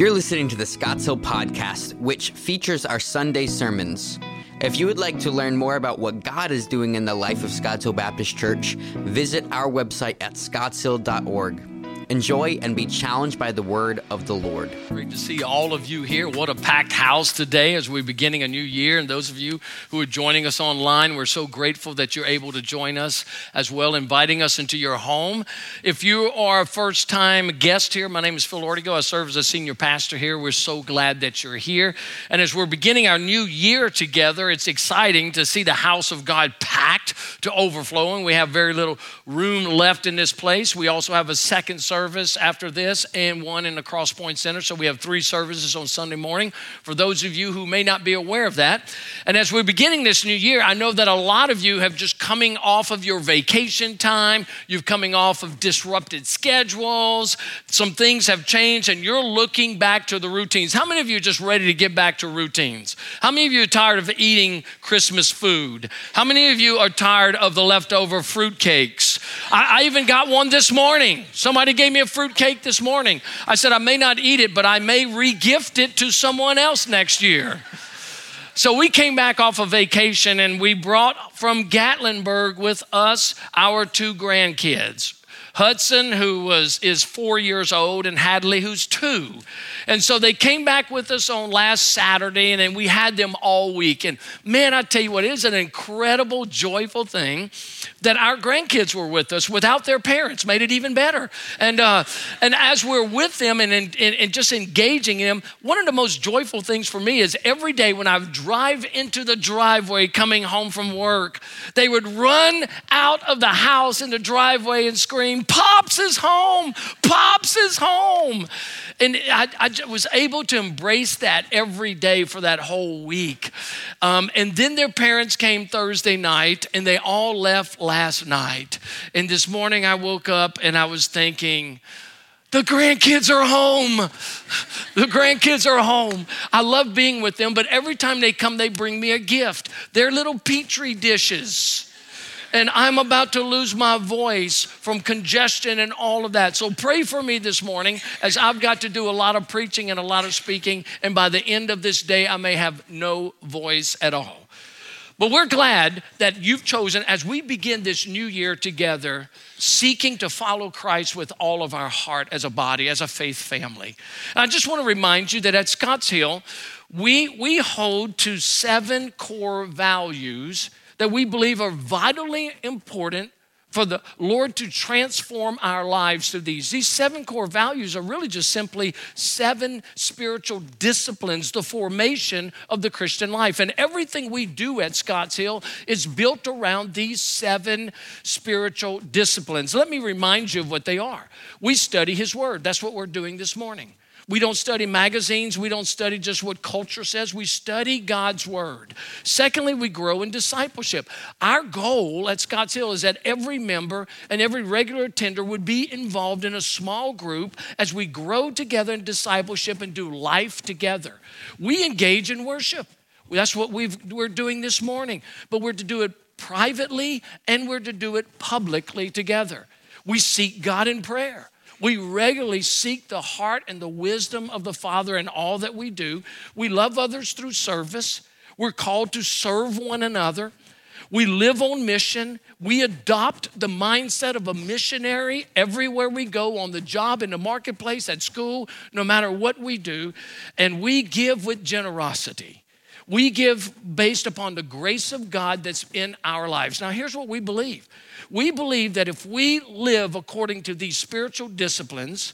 You're listening to the Scotts Hill Podcast, which features our Sunday sermons. If you would like to learn more about what God is doing in the life of Scotts Hill Baptist Church, visit our website at scottshill.org. Enjoy and be challenged by the word of the Lord. Great to see all of you here. What a packed house today as we're beginning a new year. And those of you who are joining us online, we're so grateful that you're able to join us as well, inviting us into your home. If you are a first time guest here, my name is Phil Ortego. I serve as a senior pastor here. We're so glad that you're here. And as we're beginning our new year together, it's exciting to see the house of God packed to overflowing. We have very little room left in this place. We also have a second service service after this and one in the Cross Point Center. So we have three services on Sunday morning for those of you who may not be aware of that. And as we're beginning this new year, I know that a lot of you have just coming off of your vacation time, you've coming off of disrupted schedules, some things have changed, and you're looking back to the routines. How many of you are just ready to get back to routines? How many of you are tired of eating Christmas food? How many of you are tired of the leftover fruit I, I even got one this morning. Somebody gave me a fruit cake this morning. I said, I may not eat it, but I may regift it to someone else next year. So we came back off a of vacation and we brought from Gatlinburg with us our two grandkids. Hudson, who was is four years old, and Hadley, who's two. And so they came back with us on last Saturday, and then we had them all week. And man, I tell you what, it is an incredible, joyful thing that our grandkids were with us without their parents. Made it even better. And uh, and as we're with them and, and, and just engaging them, one of the most joyful things for me is every day when I drive into the driveway coming home from work, they would run out of the house in the driveway and scream, Pops is home! Pops is home! And I, I was able to embrace that every day for that whole week. Um, and then their parents came Thursday night and they all left last night. And this morning I woke up and I was thinking, the grandkids are home. The grandkids are home. I love being with them, but every time they come, they bring me a gift. They're little petri dishes and I'm about to lose my voice from congestion and all of that. So pray for me this morning as I've got to do a lot of preaching and a lot of speaking, and by the end of this day, I may have no voice at all. But we're glad that you've chosen, as we begin this new year together, seeking to follow Christ with all of our heart as a body, as a faith family. And I just want to remind you that at Scotts Hill, we, we hold to seven core values that we believe are vitally important for the Lord to transform our lives through these. These seven core values are really just simply seven spiritual disciplines, the formation of the Christian life. And everything we do at Scotts Hill is built around these seven spiritual disciplines. Let me remind you of what they are. We study His Word. That's what we're doing this morning. We don't study magazines. We don't study just what culture says. We study God's word. Secondly, we grow in discipleship. Our goal at Scotts Hill is that every member and every regular attender would be involved in a small group as we grow together in discipleship and do life together. We engage in worship. That's what we are doing this morning. But we're to do it privately and we're to do it publicly together. We seek God in prayer. We regularly seek the heart and the wisdom of the Father in all that we do. We love others through service. We're called to serve one another. We live on mission. We adopt the mindset of a missionary everywhere we go on the job, in the marketplace, at school, no matter what we do. And we give with generosity. We give based upon the grace of God that's in our lives. Now, here's what we believe we believe that if we live according to these spiritual disciplines,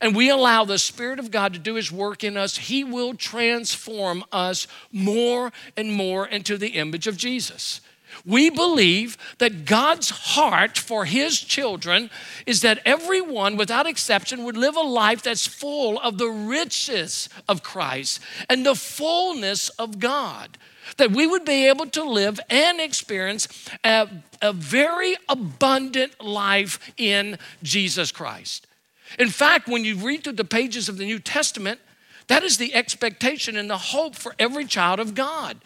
and we allow the Spirit of God to do His work in us, He will transform us more and more into the image of Jesus. We believe that God's heart for His children is that everyone, without exception, would live a life that's full of the riches of Christ and the fullness of God that we would be able to live and experience a, a very abundant life in Jesus Christ. In fact, when you read through the pages of the New Testament, that is the expectation and the hope for every child of God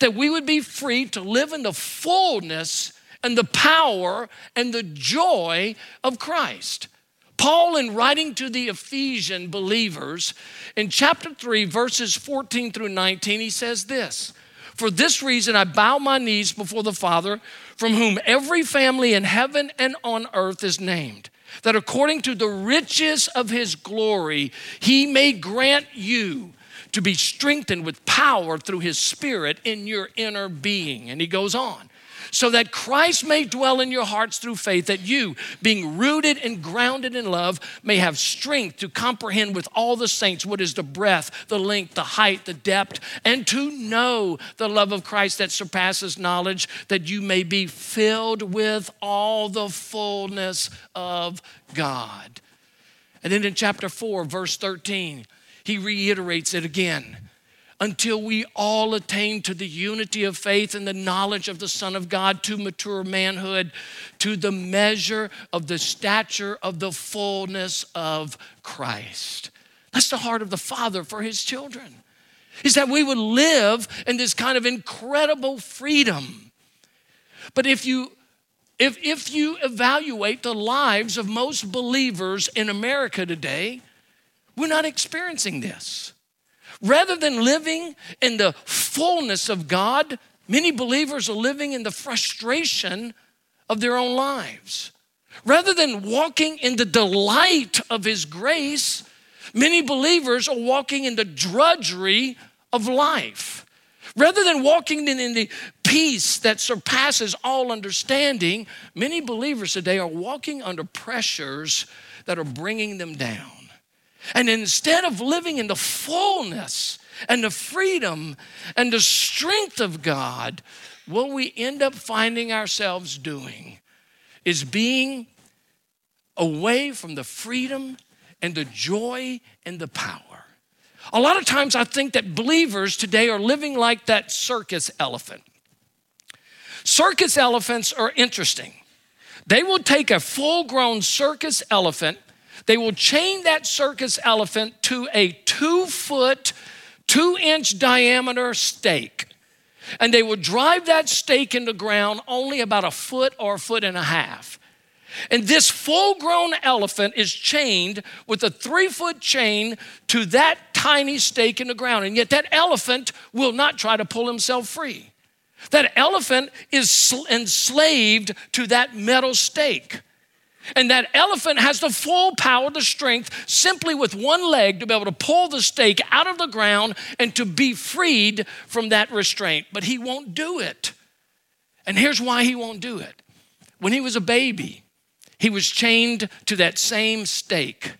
that we would be free to live in the fullness and the power and the joy of Christ. Paul, in writing to the Ephesian believers in chapter 3, verses 14 through 19, he says this For this reason I bow my knees before the Father, from whom every family in heaven and on earth is named, that according to the riches of his glory, he may grant you to be strengthened with power through his Spirit in your inner being. And he goes on so that Christ may dwell in your hearts through faith, that you, being rooted and grounded in love, may have strength to comprehend with all the saints what is the breadth, the length, the height, the depth, and to know the love of Christ that surpasses knowledge, that you may be filled with all the fullness of God. And then in chapter 4, verse 13, he reiterates it again until we all attain to the unity of faith and the knowledge of the Son of God, to mature manhood, to the measure of the stature of the fullness of Christ. That's the heart of the Father for his children, is that we would live in this kind of incredible freedom. But if you if, if you evaluate the lives of most believers in America today, we're not experiencing this. Rather than living in the fullness of God, many believers are living in the frustration of their own lives. Rather than walking in the delight of His grace, many believers are walking in the drudgery of life. Rather than walking in, the peace that surpasses all understanding, many believers today are walking under pressures that are bringing them down. And instead of living in the fullness and the freedom and the strength of God, what we end up finding ourselves doing is being away from the freedom and the joy and the power. A lot of times I think that believers today are living like that circus elephant. Circus elephants are interesting. They will take a full grown circus elephant they will chain that circus elephant to a two foot, two inch diameter stake. And they will drive that stake into ground only about a foot or a foot and a half. And this full grown elephant is chained with a three foot chain to that tiny stake in the ground. And yet that elephant will not try to pull himself free. That elephant is enslaved to that metal stake. And that elephant has the full power, the strength, simply with one leg to be able to pull the stake out of the ground and to be freed from that restraint. But he won't do it. And here's why he won't do it. When he was a baby, he was chained to that same stake.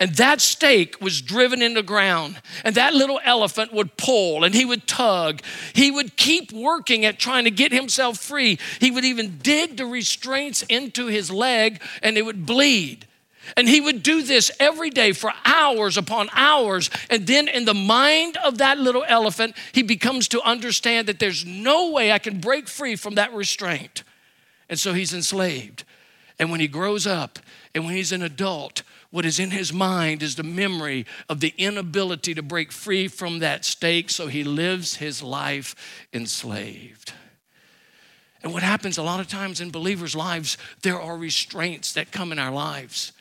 And that stake was driven into ground. And that little elephant would pull and he would tug. He would keep working at trying to get himself free. He would even dig the restraints into his leg and it would bleed. And he would do this every day for hours upon hours. And then, in the mind of that little elephant, he becomes to understand that there's no way I can break free from that restraint. And so he's enslaved. And when he grows up and when he's an adult, what is in his mind is the memory of the inability to break free from that stake, so he lives his life enslaved. And what happens a lot of times in believers' lives, there are restraints that come in our lives.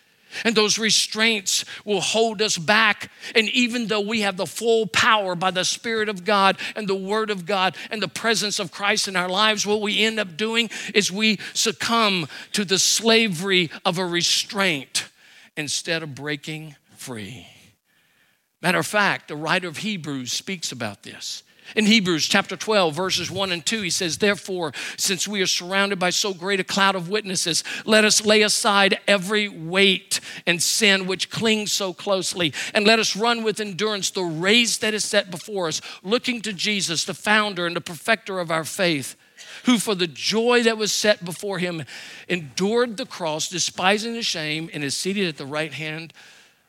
And those restraints will hold us back. And even though we have the full power by the Spirit of God and the Word of God and the presence of Christ in our lives, what we end up doing is we succumb to the slavery of a restraint instead of breaking free. Matter of fact, the writer of Hebrews speaks about this. In Hebrews chapter 12, verses 1 and 2, he says, Therefore, since we are surrounded by so great a cloud of witnesses, let us lay aside every weight and sin which clings so closely, and let us run with endurance the race that is set before us, looking to Jesus, the founder and the perfecter of our faith who for the joy that was set before him endured the cross, despising the shame, and is seated at the right hand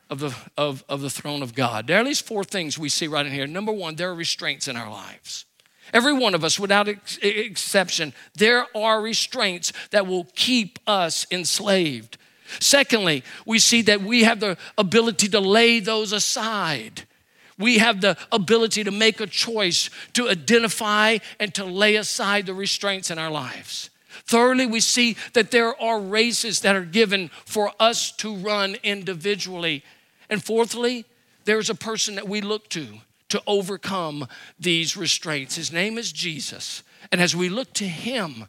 of the, of, of the throne of God. There are at least four things we see right in here. Number one, there are restraints in our lives. Every one of us, without ex- exception, there are restraints that will keep us enslaved. Secondly, we see that we have the ability to lay those aside. We have the ability to make a choice to identify and to lay aside the restraints in our lives. Thirdly, we see that there are races that are given for us to run individually. And fourthly, there's a person that we look to to overcome these restraints. His name is Jesus. And as we look to him,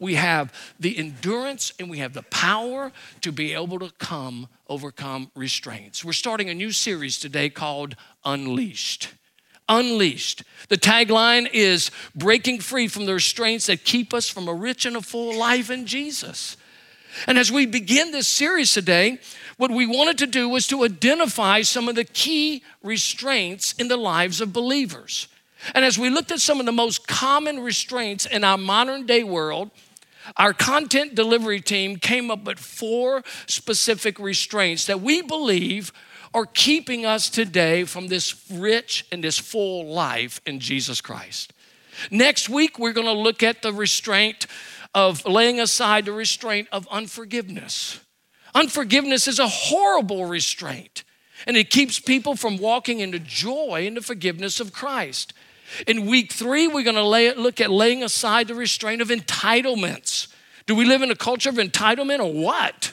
we have the endurance and we have the power to be able to come overcome restraints. We're starting a new series today called Unleashed. Unleashed. The tagline is breaking free from the restraints that keep us from a rich and a full life in Jesus. And as we begin this series today, what we wanted to do was to identify some of the key restraints in the lives of believers. And as we looked at some of the most common restraints in our modern day world, our content delivery team came up with four specific restraints that we believe are keeping us today from this rich and this full life in Jesus Christ. Next week, we're going to look at the restraint of laying aside the restraint of unforgiveness. Unforgiveness is a horrible restraint, and it keeps people from walking into joy and the forgiveness of Christ. In week three, we're going to look at laying aside the restraint of entitlements. Do we live in a culture of entitlement or what?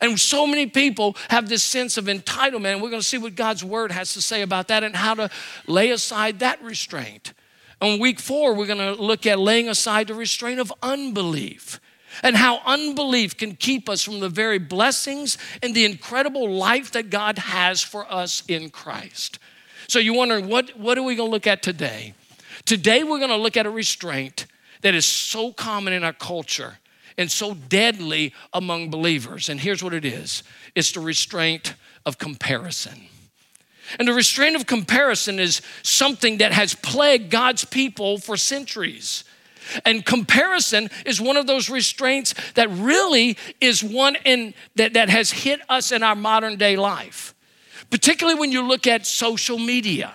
And so many people have this sense of entitlement, and we're going to see what God's word has to say about that and how to lay aside that restraint. On week four, we're going to look at laying aside the restraint of unbelief and how unbelief can keep us from the very blessings and the incredible life that God has for us in Christ. So you're wondering, what, what are we going to look at today? Today, we're going to look at a restraint that is so common in our culture and so deadly among believers. And here's what it is it's the restraint of comparison. And the restraint of comparison is something that has plagued God's people for centuries. And comparison is one of those restraints that really is one in, that, that has hit us in our modern day life. Particularly when you look at social media,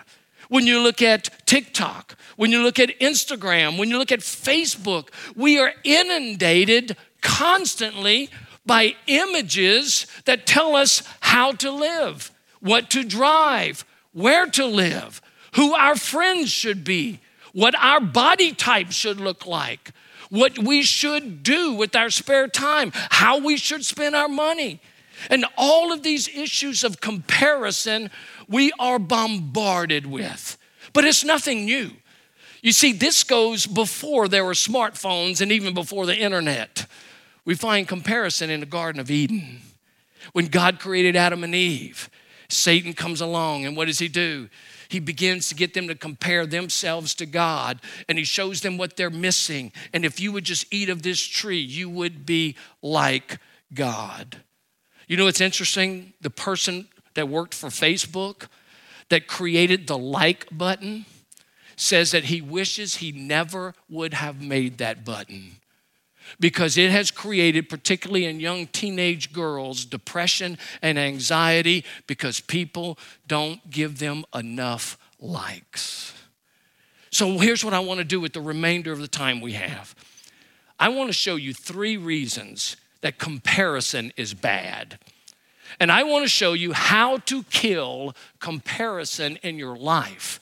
when you look at TikTok, when you look at Instagram, when you look at Facebook, we are inundated constantly by images that tell us how to live, what to drive, where to live, who our friends should be, what our body type should look like, what we should do with our spare time, how we should spend our money. And all of these issues of comparison we are bombarded with. But it's nothing new. You see, this goes before there were smartphones and even before the internet. We find comparison in the Garden of Eden. When God created Adam and Eve, Satan comes along, and what does he do? he begins to get them to compare themselves to God and he shows them what they're missing. And if you would just eat of this tree, you would be like God. You know, it's interesting. The person that worked for Facebook that created the like button says that he wishes he never would have made that button because it has created, particularly in young teenage girls, depression and anxiety because people don't give them enough likes. So here's what I want to do with the remainder of the time we have I want to show you three reasons that comparison is bad. And I want to show you how to kill comparison in your life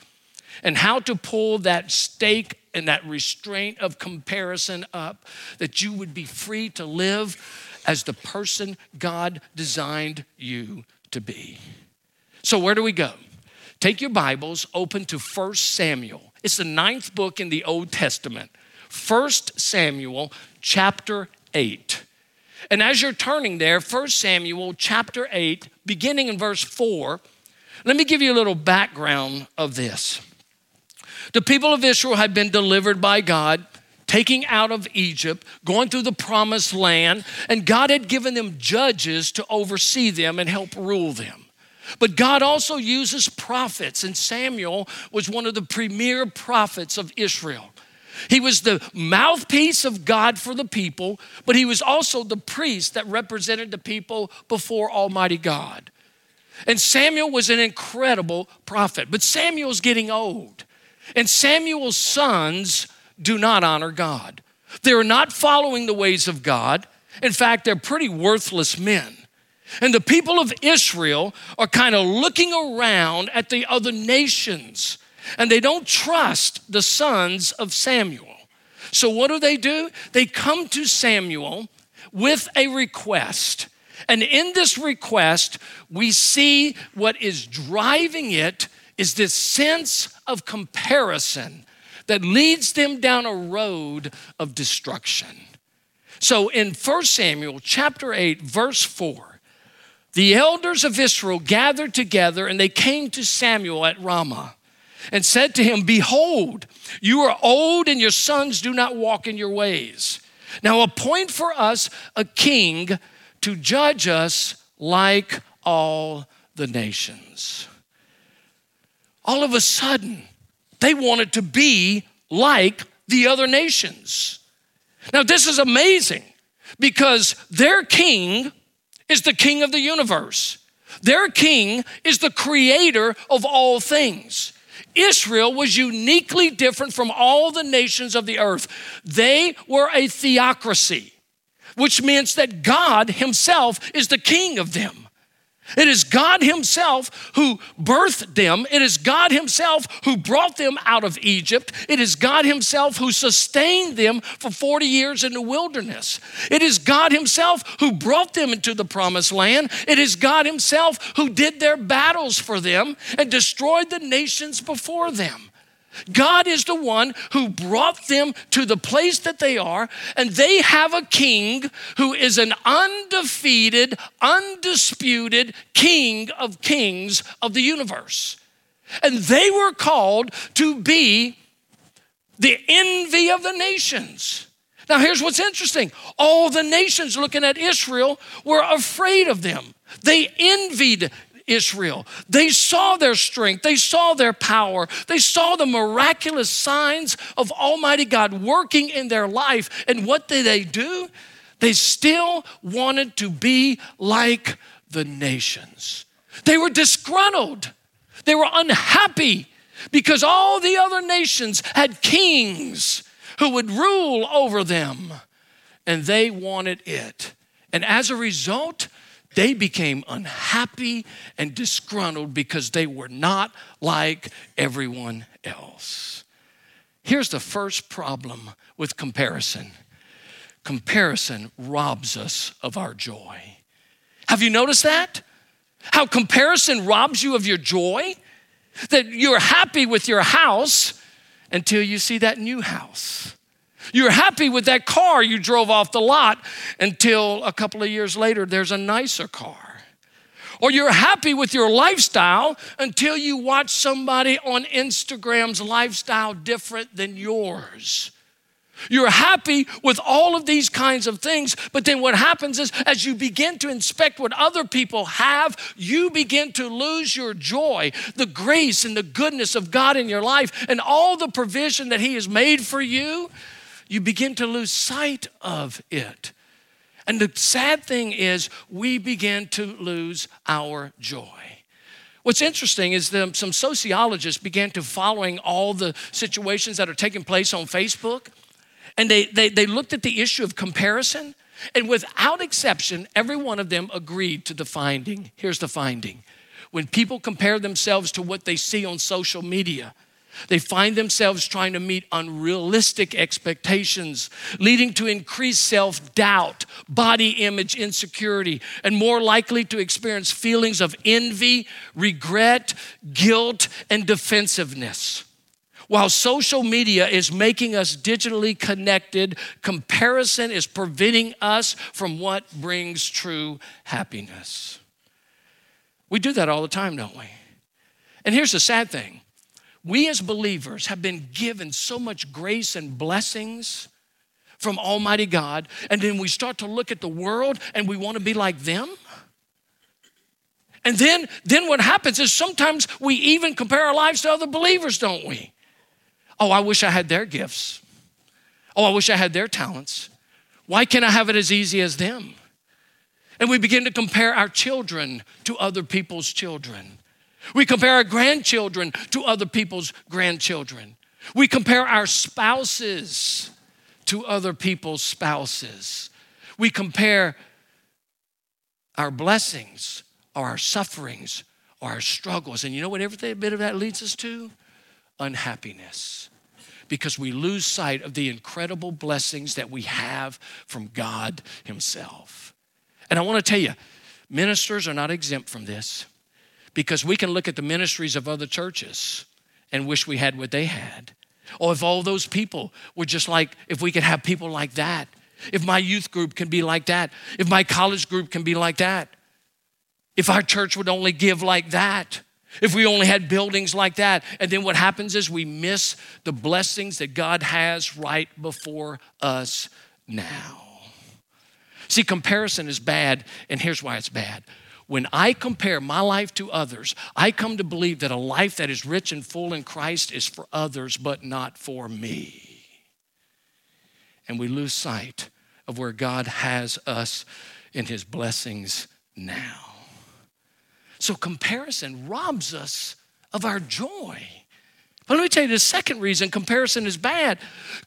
and how to pull that stake and that restraint of comparison up, that you would be free to live as the person God designed you to be. So, where do we go? Take your Bibles, open to 1 Samuel. It's the ninth book in the Old Testament. 1 Samuel chapter 8. And as you're turning there, 1 Samuel chapter 8, beginning in verse 4, let me give you a little background of this. The people of Israel had been delivered by God, taking out of Egypt, going through the promised land, and God had given them judges to oversee them and help rule them. But God also uses prophets, and Samuel was one of the premier prophets of Israel. He was the mouthpiece of God for the people, but he was also the priest that represented the people before Almighty God. And Samuel was an incredible prophet, but Samuel's getting old. And Samuel's sons do not honor God. They're not following the ways of God. In fact, they're pretty worthless men. And the people of Israel are kind of looking around at the other nations and they don't trust the sons of Samuel. So, what do they do? They come to Samuel with a request. And in this request, we see what is driving it is this sense of comparison that leads them down a road of destruction. So in 1 Samuel chapter 8 verse 4, the elders of Israel gathered together and they came to Samuel at Ramah and said to him, Behold, you are old and your sons do not walk in your ways. Now appoint for us a king to judge us like all the nations. All of a sudden, they wanted to be like the other nations. Now, this is amazing because their king is the king of the universe. Their king is the creator of all things. Israel was uniquely different from all the nations of the earth. They were a theocracy, which means that God Himself is the king of them. It is God Himself who birthed them. It is God Himself who brought them out of Egypt. It is God Himself who sustained them for 40 years in the wilderness. It is God Himself who brought them into the promised land. It is God Himself who did their battles for them and destroyed the nations before them. God is the one who brought them to the place that they are, and they have a king who is an undefeated, undisputed king of kings of the universe. And they were called to be the envy of the nations. Now, here's what's interesting all the nations looking at Israel were afraid of them. They envied Israel. They saw their strength, they saw their power, they saw the miraculous signs of Almighty God working in their life. And what did they do? They still wanted to be like the nations. They were disgruntled, they were unhappy because all the other nations had kings who would rule over them, and they wanted it. And as a result, they became unhappy and disgruntled because they were not like everyone else. Here's the first problem with comparison comparison robs us of our joy. Have you noticed that? How comparison robs you of your joy? That you're happy with your house until you see that new house. You're happy with that car you drove off the lot until a couple of years later there's a nicer car. Or you're happy with your lifestyle until you watch somebody on Instagram's lifestyle different than yours. You're happy with all of these kinds of things, but then what happens is as you begin to inspect what other people have, you begin to lose your joy, the grace and the goodness of God in your life, and all the provision that He has made for you you begin to lose sight of it. And the sad thing is, we begin to lose our joy. What's interesting is that some sociologists began to following all the situations that are taking place on Facebook, and they, they, they looked at the issue of comparison, and without exception, every one of them agreed to the finding. Here's the finding when people compare themselves to what they see on social media, they find themselves trying to meet unrealistic expectations, leading to increased self doubt, body image insecurity, and more likely to experience feelings of envy, regret, guilt, and defensiveness. While social media is making us digitally connected, comparison is preventing us from what brings true happiness. We do that all the time, don't we? And here's the sad thing we as believers have been given so much grace and blessings from Almighty God, and then we start to look at the world and we want to be like them. And then, then what happens is sometimes we even compare our lives to other believers, don't we? Oh, I wish I had their gifts. Oh, I wish I had their talents. Why can't I have it as easy as them? And we begin to compare our children to other people's children. We compare our grandchildren to other people's grandchildren. We compare our spouses to other people's spouses. We compare our blessings or our sufferings or our struggles. And you know what every bit of that leads us to? Unhappiness. because we lose sight of the incredible blessings that we have from God Himself. And I want to tell you, ministers are not exempt from this because we can look at the ministries of other churches and wish we had what they had. Or if all those people were just like, if we could have people like that, if my youth group can be like that, if my college group can be like that, if our church would only give like that, if we only had buildings like that. And then what happens is we miss the blessings that God has right before us now. See, comparison is bad, and here's why it's bad. When I compare my life to others, I come to believe that a life that is rich and full in Christ is for others, but not for me. And we lose sight of where God has us in His blessings now. So comparison robs us of our joy. But let me tell you the second reason comparison is bad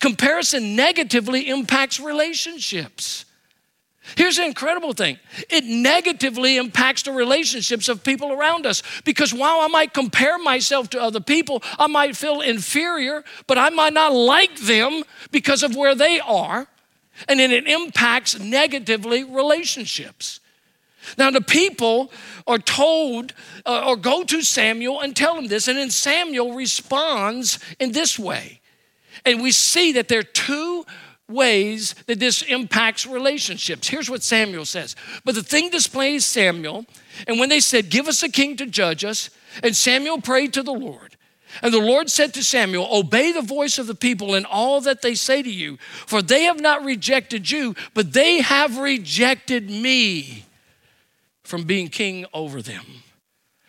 comparison negatively impacts relationships. Here's the incredible thing it negatively impacts the relationships of people around us because while I might compare myself to other people, I might feel inferior, but I might not like them because of where they are. And then it impacts negatively relationships. Now, the people are told uh, or go to Samuel and tell him this, and then Samuel responds in this way. And we see that there are two ways that this impacts relationships. Here's what Samuel says But the thing displays Samuel, and when they said, Give us a king to judge us, and Samuel prayed to the Lord. And the Lord said to Samuel, Obey the voice of the people in all that they say to you, for they have not rejected you, but they have rejected me from being king over them.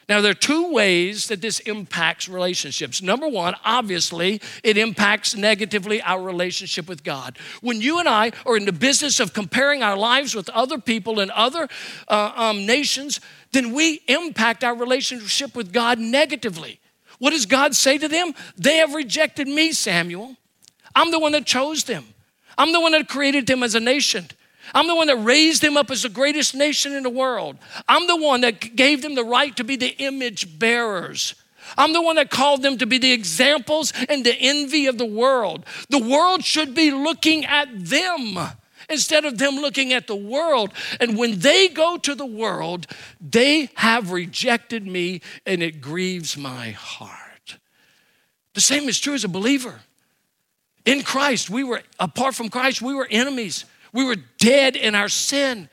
Now, there are two ways that this impacts relationships. Number one, obviously, it impacts negatively our relationship with God. When you and I are in the business of comparing our lives with other people in other uh, um, nations, then we impact our relationship with God negatively. What does God say to them? They have rejected me, Samuel. I'm the one that chose them, I'm the one that created them as a nation. I'm the one that raised them up as the greatest nation in the world. I'm the one that gave them the right to be the image bearers. I'm the one that called them to be the examples and the envy of the world. The world should be looking at them instead of them looking at the world. And when they go to the world, they have rejected me and it grieves my heart. The same is true as a believer. In Christ, we were, apart from Christ, we were enemies. We were dead in our sin.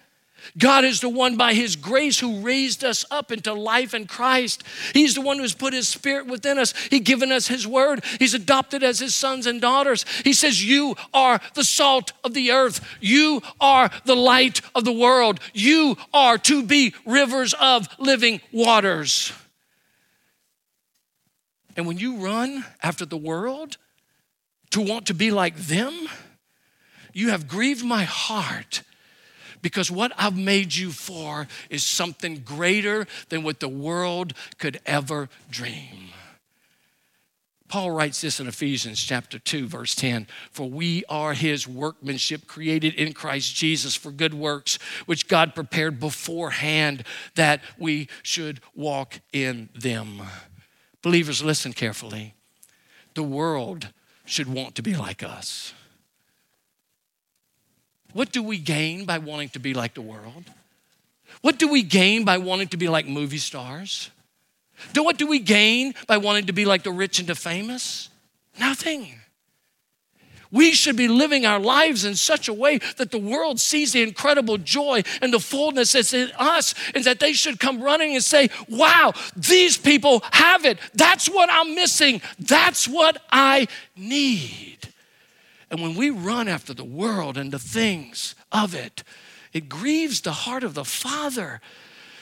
God is the one by His grace who raised us up into life in Christ. He's the one who's put His Spirit within us. He's given us His Word. He's adopted as His sons and daughters. He says, You are the salt of the earth. You are the light of the world. You are to be rivers of living waters. And when you run after the world to want to be like them, you have grieved my heart because what I've made you for is something greater than what the world could ever dream. Paul writes this in Ephesians chapter 2 verse 10, for we are his workmanship created in Christ Jesus for good works which God prepared beforehand that we should walk in them. Believers listen carefully. The world should want to be like us. What do we gain by wanting to be like the world? What do we gain by wanting to be like movie stars? Do what do we gain by wanting to be like the rich and the famous? Nothing. We should be living our lives in such a way that the world sees the incredible joy and the fullness that's in us, and that they should come running and say, Wow, these people have it. That's what I'm missing. That's what I need. And when we run after the world and the things of it, it grieves the heart of the Father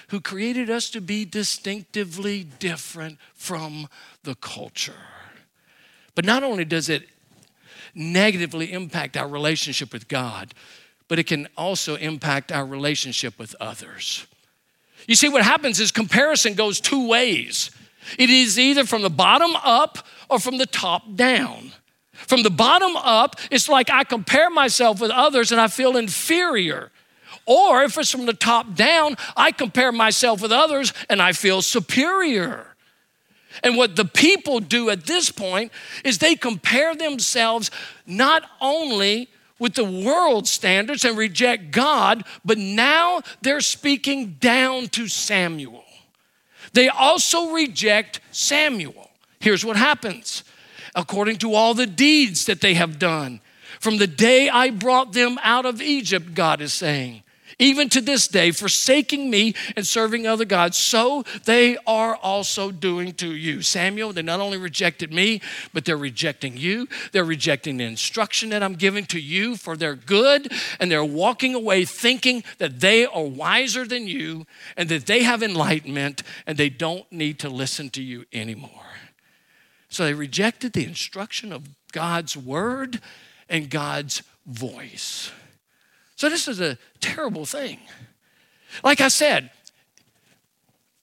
who created us to be distinctively different from the culture. But not only does it negatively impact our relationship with God, but it can also impact our relationship with others. You see, what happens is comparison goes two ways it is either from the bottom up or from the top down. From the bottom up, it's like I compare myself with others and I feel inferior. Or if it's from the top down, I compare myself with others and I feel superior. And what the people do at this point is they compare themselves not only with the world standards and reject God, but now they're speaking down to Samuel. They also reject Samuel. Here's what happens according to all the deeds that they have done. From the day I brought them out of Egypt, God is saying, even to this day, forsaking me and serving other gods, so they are also doing to you. Samuel, they not only rejected me, but they're rejecting you. They're rejecting the instruction that I'm giving to you for their good, and they're walking away thinking that they are wiser than you and that they have enlightenment and they don't need to listen to you anymore. So they rejected the instruction of God's word and God's voice. So, this is a terrible thing. Like I said,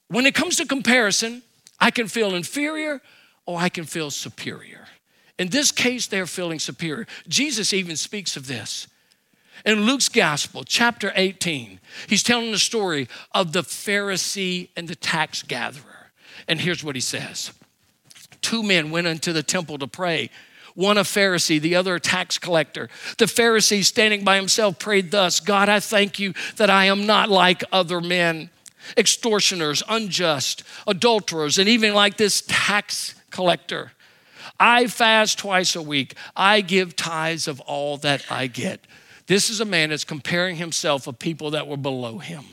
when it comes to comparison, I can feel inferior or I can feel superior. In this case, they're feeling superior. Jesus even speaks of this. In Luke's Gospel, chapter 18, he's telling the story of the Pharisee and the tax gatherer. And here's what he says Two men went into the temple to pray one a Pharisee, the other a tax collector. The Pharisee, standing by himself, prayed thus God, I thank you that I am not like other men, extortioners, unjust, adulterers, and even like this tax collector. I fast twice a week. I give tithes of all that I get. This is a man that's comparing himself with people that were below him.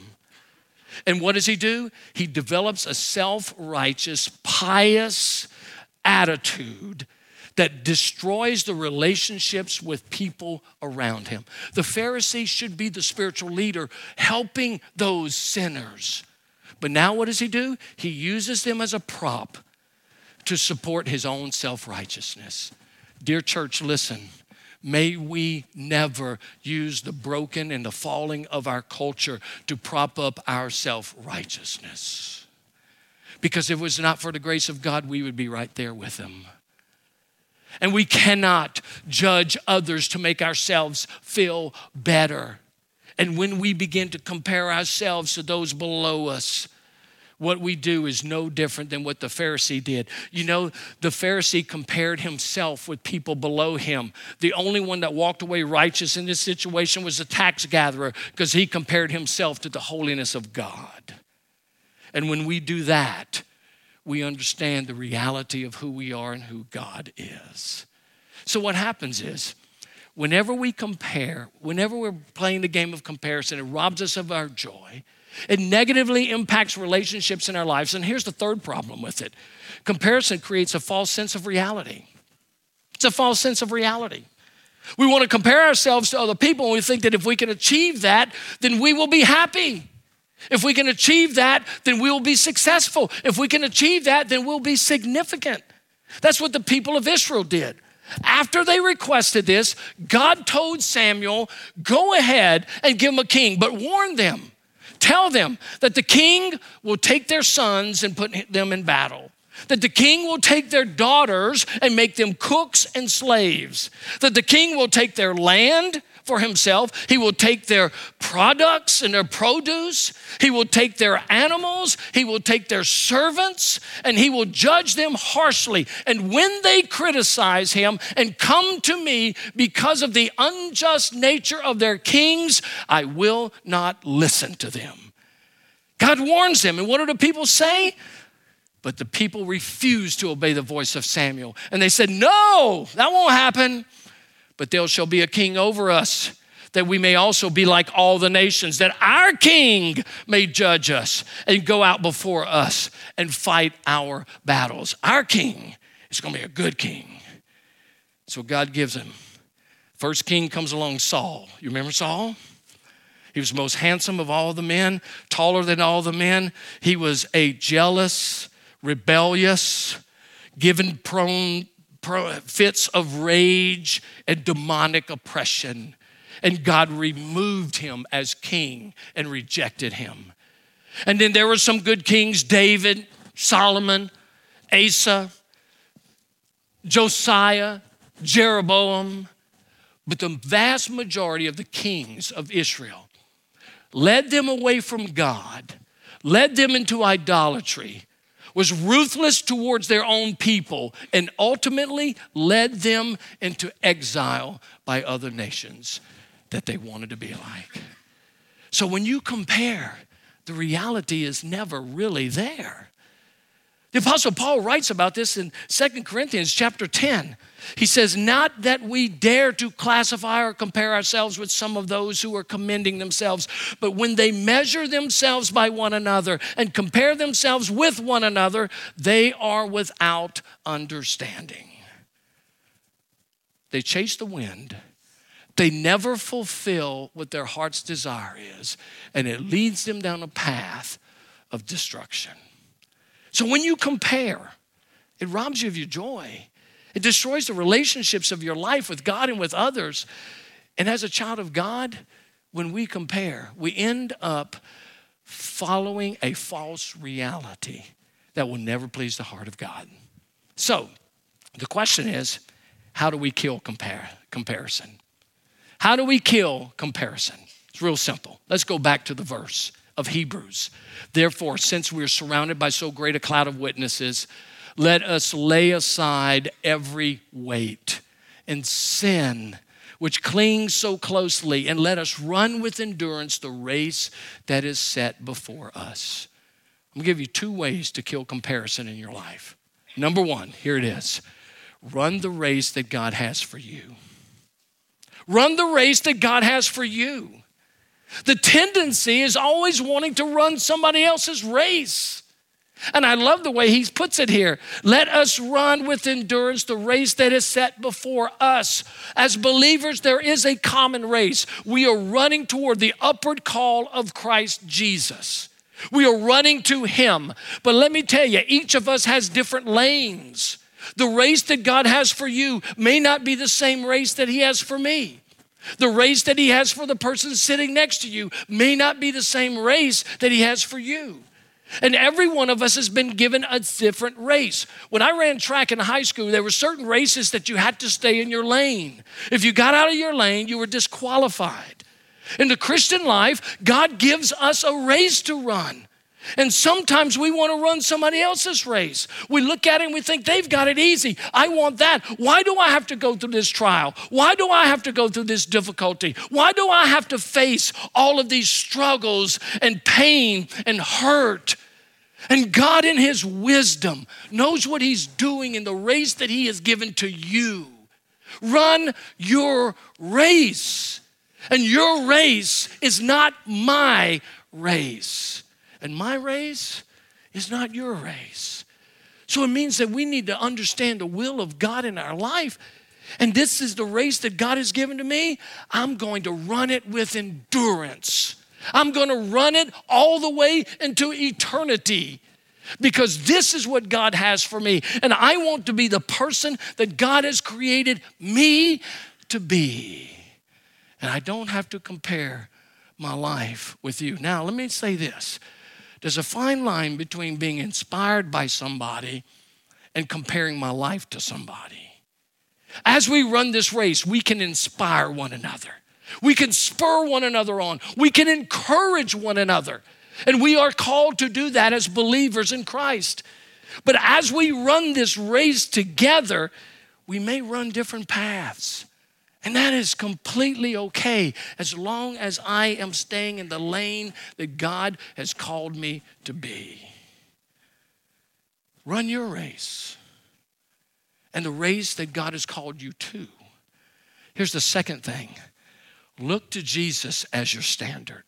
And what does he do? He develops a self righteous, pious attitude that destroys the relationships with people around him. The Pharisee should be the spiritual leader helping those sinners. But now what does he do? He uses them as a prop to support his own self righteousness. Dear church, listen. May we never use the broken and the falling of our culture to prop up our self righteousness. Because if it was not for the grace of God, we would be right there with them. And we cannot judge others to make ourselves feel better. And when we begin to compare ourselves to those below us, what we do is no different than what the Pharisee did. You know, the Pharisee compared himself with people below him. The only one that walked away righteous in this situation was the tax gatherer because he compared himself to the holiness of God. And when we do that, we understand the reality of who we are and who God is. So, what happens is, whenever we compare, whenever we're playing the game of comparison, it robs us of our joy. It negatively impacts relationships in our lives. And here's the third problem with it comparison creates a false sense of reality. It's a false sense of reality. We want to compare ourselves to other people, and we think that if we can achieve that, then we will be happy. If we can achieve that, then we'll be successful. If we can achieve that, then we'll be significant. That's what the people of Israel did. After they requested this, God told Samuel, Go ahead and give them a king, but warn them. Tell them that the king will take their sons and put them in battle. That the king will take their daughters and make them cooks and slaves. That the king will take their land for himself. He will take their products and their produce. He will take their animals. He will take their servants and he will judge them harshly. And when they criticize him and come to me because of the unjust nature of their kings, I will not listen to them. God warns them. And what do the people say? But the people refused to obey the voice of Samuel. And they said, No, that won't happen but there shall be a king over us that we may also be like all the nations, that our king may judge us and go out before us and fight our battles. Our king is going to be a good king. So God gives him. First king comes along, Saul. You remember Saul? He was the most handsome of all the men, taller than all the men. He was a jealous, rebellious, given prone fits of rage and demonic oppression. And God removed him as king and rejected him. And then there were some good kings David, Solomon, Asa, Josiah, Jeroboam. But the vast majority of the kings of Israel led them away from God, led them into idolatry, was ruthless towards their own people, and ultimately led them into exile by other nations that they wanted to be like. So when you compare, the reality is never really there. The apostle Paul writes about this in Second Corinthians chapter 10. He says, Not that we dare to classify or compare ourselves with some of those who are commending themselves, but when they measure themselves by one another and compare themselves with one another, they are without understanding. They chase the wind. They never fulfill what their heart's desire is, and it leads them down a path of destruction. So when you compare, it robs you of your joy. It destroys the relationships of your life with God and with others. And as a child of God, when we compare, we end up following a false reality that will never please the heart of God. So, the question is how do we kill compare, comparison? How do we kill comparison? It's real simple. Let's go back to the verse of Hebrews. Therefore, since we are surrounded by so great a cloud of witnesses, let us lay aside every weight and sin which clings so closely, and let us run with endurance the race that is set before us. I'm gonna give you two ways to kill comparison in your life. Number one, here it is run the race that God has for you. Run the race that God has for you. The tendency is always wanting to run somebody else's race. And I love the way he puts it here. Let us run with endurance the race that is set before us. As believers, there is a common race. We are running toward the upward call of Christ Jesus. We are running to him. But let me tell you, each of us has different lanes. The race that God has for you may not be the same race that he has for me. The race that he has for the person sitting next to you may not be the same race that he has for you. And every one of us has been given a different race. When I ran track in high school, there were certain races that you had to stay in your lane. If you got out of your lane, you were disqualified. In the Christian life, God gives us a race to run. And sometimes we want to run somebody else's race. We look at it and we think they've got it easy. I want that. Why do I have to go through this trial? Why do I have to go through this difficulty? Why do I have to face all of these struggles and pain and hurt? And God, in His wisdom, knows what He's doing in the race that He has given to you. Run your race. And your race is not my race. And my race is not your race. So it means that we need to understand the will of God in our life. And this is the race that God has given to me. I'm going to run it with endurance. I'm going to run it all the way into eternity because this is what God has for me. And I want to be the person that God has created me to be. And I don't have to compare my life with you. Now, let me say this there's a fine line between being inspired by somebody and comparing my life to somebody. As we run this race, we can inspire one another. We can spur one another on. We can encourage one another. And we are called to do that as believers in Christ. But as we run this race together, we may run different paths. And that is completely okay as long as I am staying in the lane that God has called me to be. Run your race and the race that God has called you to. Here's the second thing look to Jesus as your standard.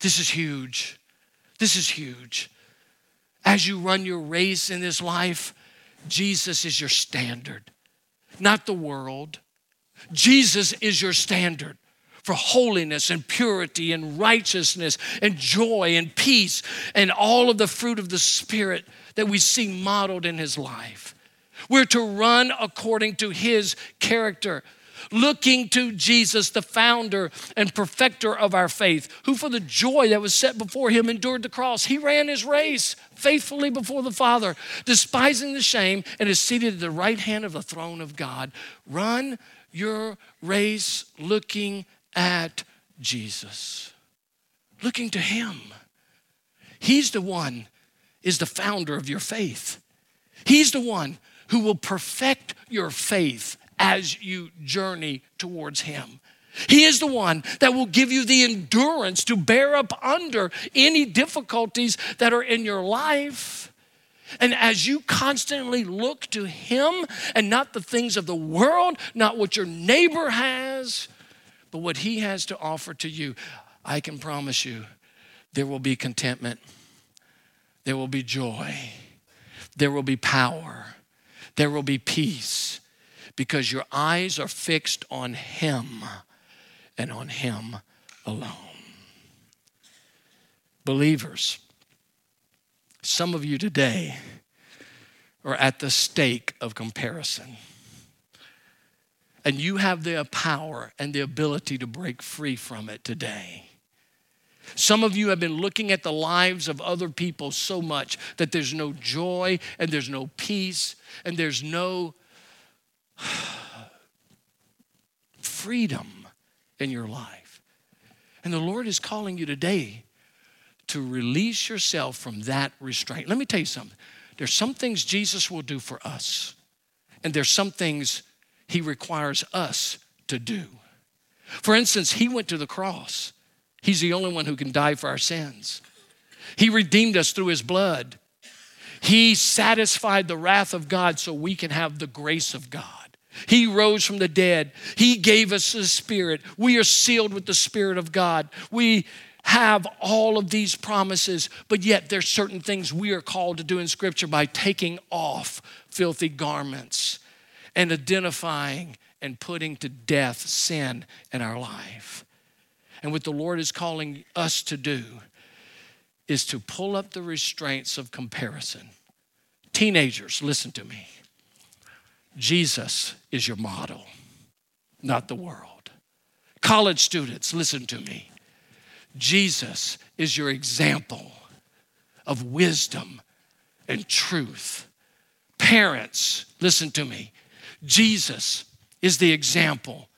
This is huge. This is huge. As you run your race in this life, Jesus is your standard, not the world Jesus is your standard for holiness and purity and righteousness and joy and peace and all of the fruit of the Spirit that we see modeled in his life. We're to run according to his character, looking to Jesus, the founder and perfecter of our faith, who for the joy that was set before him endured the cross. He ran his race faithfully before the Father, despising the shame, and is seated at the right hand of the throne of God. Run your race looking at Jesus, looking to Him. He's the one is the founder of your faith. He's the one who will perfect your faith as you journey towards Him. He is the one that will give you the endurance to bear up under any difficulties that are in your life. And as you constantly look to Him and not the things of the world, not what your neighbor has, but what He has to offer to you, I can promise you there will be contentment, there will be joy, there will be power, there will be peace, because your eyes are fixed on Him and on Him alone. Believers, some of you today are at the stake of comparison. And you have the power and the ability to break free from it today. Some of you have been looking at the lives of other people so much that there's no joy and there's no peace and there's no freedom in your life. And the Lord is calling you today to release yourself from that restraint. Let me tell you something. There's some things Jesus will do for us, and there's some things he requires us to do. For instance, he went to the cross. He's the only one who can die for our sins. He redeemed us through his blood. He satisfied the wrath of God so we can have the grace of God. He rose from the dead. He gave us the Spirit. We are sealed with the Spirit of God. We have all of these promises, but yet there's certain things we are called to do in Scripture by taking off filthy garments and identifying and putting to death sin in our life. And what the Lord is calling us to do is to pull up the restraints of comparison. Teenagers, listen to me. Jesus is your model, not the world. College students, listen to me. Jesus is your example of wisdom and truth. Parents, listen to me. Jesus is the example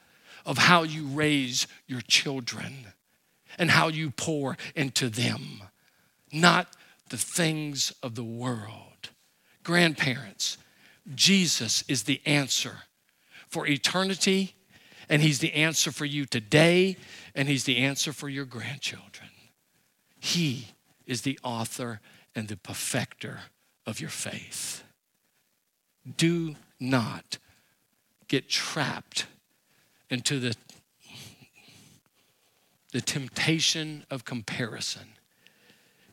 of how you raise your children and how you pour into them, not the things of the world. Grandparents, Jesus is the answer for eternity, and He's the answer for you today, and He's the answer for your grandchildren. He is the author and the perfecter of your faith. Do not get trapped into the, the temptation of comparison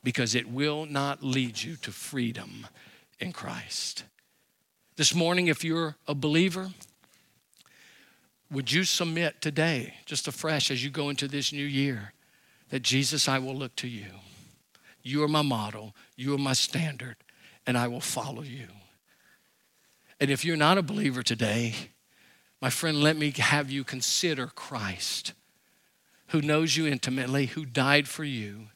because it will not lead you to freedom in Christ. This morning, if you're a believer, would you submit today, just afresh as you go into this new year, that Jesus, I will look to you. You are my model, you are my standard, and I will follow you. And if you're not a believer today, my friend, let me have you consider Christ, who knows you intimately, who died for you,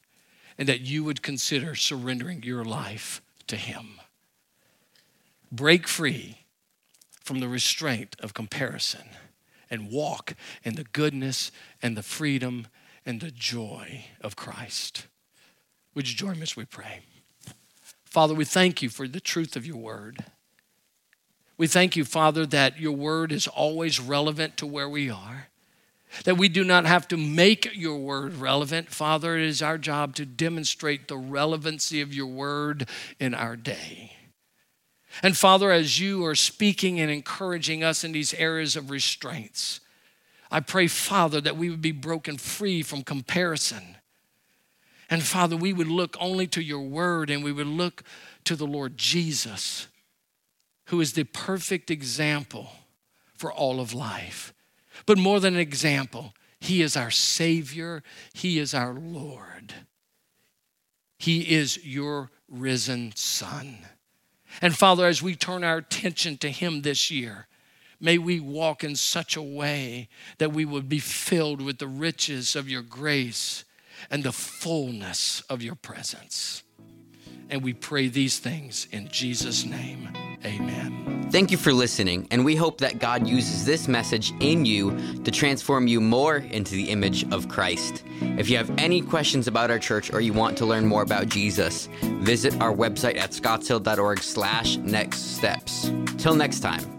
and that you would consider surrendering your life to Him break free from the restraint of comparison and walk in the goodness and the freedom and the joy of Christ. Would you join me as we pray? Father, we thank you for the truth of your word. We thank you, Father, that your word is always relevant to where we are, that we do not have to make your word relevant. Father, it is our job to demonstrate the relevancy of your word in our day. And Father, as you are speaking and encouraging us in these areas of restraints, I pray, Father, that we would be broken free from comparison. And Father, we would look only to your word and we would look to the Lord Jesus, who is the perfect example for all of life. But more than an example, he is our Savior, He is our Lord. He is your risen Son. And Father, as we turn our attention to Him this year, may we walk in such a way that we would be filled with the riches of your grace and the fullness of your presence. And we pray these things in Jesus' name. Amen. Thank you for listening, and we hope that God uses this message in you to transform you more into the image of Christ. If you have any questions about our church or you want to learn more about Jesus, visit our website at scottshill.org slash next steps. Till next time.